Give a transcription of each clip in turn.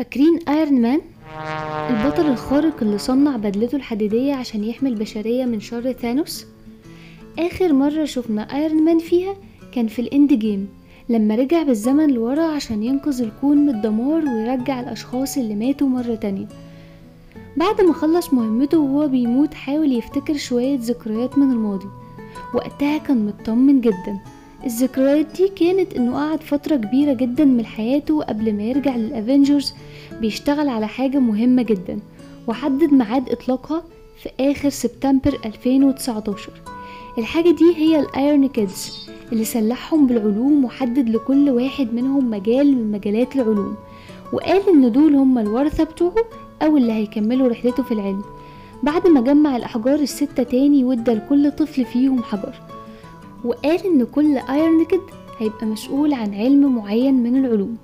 فاكرين Iron Man البطل الخارق اللي صنع بدلته الحديدية عشان يحمي البشرية من شر ثانوس؟ آخر مرة شفنا Iron Man فيها كان في ال Endgame لما رجع بالزمن لورا عشان ينقذ الكون من الدمار ويرجع الأشخاص اللي ماتوا مرة تانية. بعد ما خلص مهمته وهو بيموت حاول يفتكر شوية ذكريات من الماضي وقتها كان مطمن جدا. الذكريات دي كانت إنه قعد فترة كبيرة جدا من حياته قبل ما يرجع لل Avengers بيشتغل على حاجة مهمة جدا وحدد ميعاد إطلاقها في آخر سبتمبر 2019 الحاجة دي هي الايرون كيدز اللي سلحهم بالعلوم وحدد لكل واحد منهم مجال من مجالات العلوم وقال إن دول هم الورثة بتوعه أو اللي هيكملوا رحلته في العلم. بعد ما جمع الأحجار الستة تاني وادى لكل طفل فيهم حجر. وقال إن كل ايرون كيد هيبقى مسؤول عن علم معين من العلوم.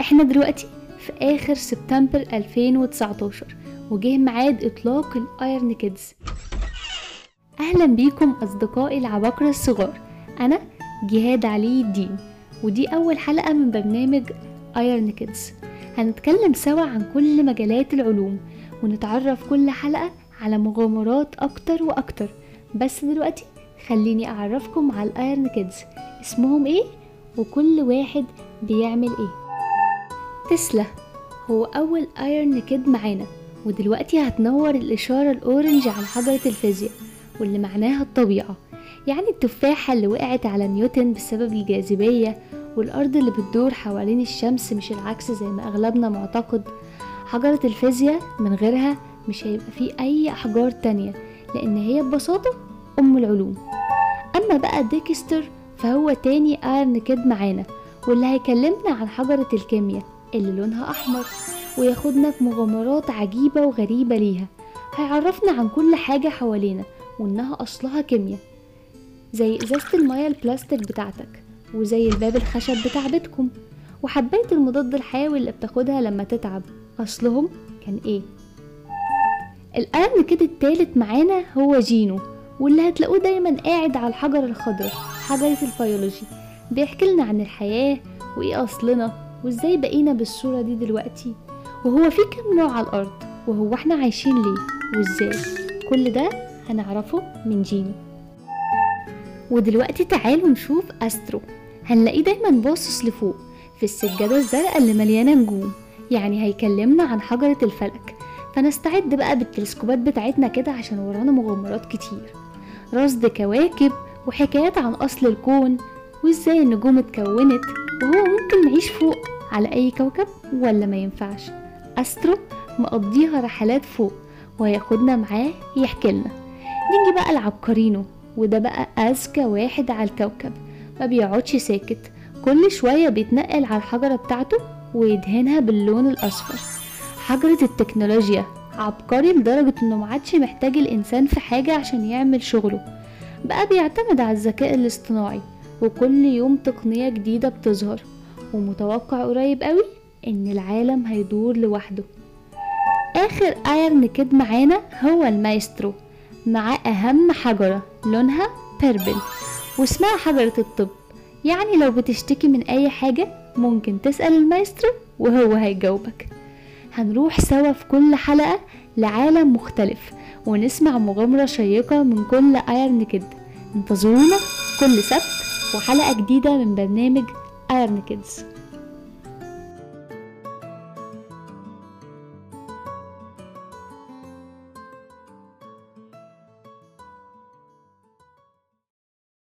إحنا دلوقتي في آخر سبتمبر 2019 وجه ميعاد إطلاق ال Iron Kids أهلا بيكم أصدقائي العباقرة الصغار. أنا جهاد علي الدين ودي أول حلقة من برنامج Iron Kids هنتكلم سوا عن كل مجالات العلوم ونتعرف كل حلقة على مغامرات أكتر وأكتر. بس دلوقتي خليني أعرفكم على ال Iron Kids اسمهم إيه؟ وكل واحد بيعمل إيه. تسلا هو أول Iron Kid معانا. ودلوقتي هتنور الإشارة ال orange على حجرة الفيزياء واللي معناها الطبيعة. يعني التفاحة اللي وقعت على نيوتن بسبب الجاذبية والأرض اللي بتدور حوالين الشمس مش العكس زي ما أغلبنا معتقد. حجرة الفيزياء من غيرها مش هيبقى فيه أي أحجار تانية لأن هي ببساطة أم العلوم. أما بقى ديكستر فهو تاني Iron Kid معانا واللي هيكلمنا عن حجرة الكيمياء اللي لونها أحمر وياخدنا في مغامرات عجيبة وغريبة ليها. هيعرفنا عن كل حاجة حوالينا وإنها أصلها كيمياء. زي إزازة المياه البلاستيك بتاعتك وزي الباب الخشب بتاع بيتكم. وحباية المضاد الحيوي اللي بتاخدها لما تتعب أصلهم كان إيه؟ ال Iron Kid التالت معانا هو جينو. واللي هتلاقوه دايما قاعد على الحجرة الخضراء حجرة البيولوجي. بيحكي لنا عن الحياة وإيه أصلنا وإزاي بقينا بالصورة دي دلوقتي. وهو في كم نوع على الأرض وهو إحنا عايشين ليه وإزاي. كل ده هنعرفه من جينو ودلوقتي تعالوا نشوف أسترو. هنلاقيه دايما باصص لفوق في السجادة الزرقاء اللي مليانة نجوم. يعني هيكلمنا عن حجرة الفلك. فنستعد بقى بالتلسكوبات بتاعتنا كده عشان ورانا مغامرات كتير. رصد كواكب وحكايات عن أصل الكون وإزاي النجوم اتكونت وهو ممكن نعيش فوق على أي كوكب ولا ما ينفعش. أسترو مقضيها رحلات فوق وهياخدنا معاه يحكي لنا. نيجي بقى لعبقرينو وده بقى أذكى واحد على الكوكب. ما بيقعدش ساكت كل شوية بيتنقل على الحجرة بتاعته ويدهنها باللون الأصفر. حجرة التكنولوجيا عبقري لدرجة إنه معادش محتاج الإنسان في حاجة عشان يعمل شغله. بقى بيعتمد على الذكاء الاصطناعي وكل يوم تقنية جديدة بتظهر ومتوقع قريب قوي إن العالم هيدور لوحده. آخر Iron Kid معانا هو المايسترو مع أهم حجرة لونها purple واسمها حجرة الطب. يعني لو بتشتكي من أي حاجة ممكن تسأل المايسترو وهو هيجاوبك. هنروح سوا في كل حلقة لعالم مختلف ونسمع مغامرة شيقة من كل Iron Kid انتظرونا كل سبت وحلقة جديدة من برنامج Iron Kids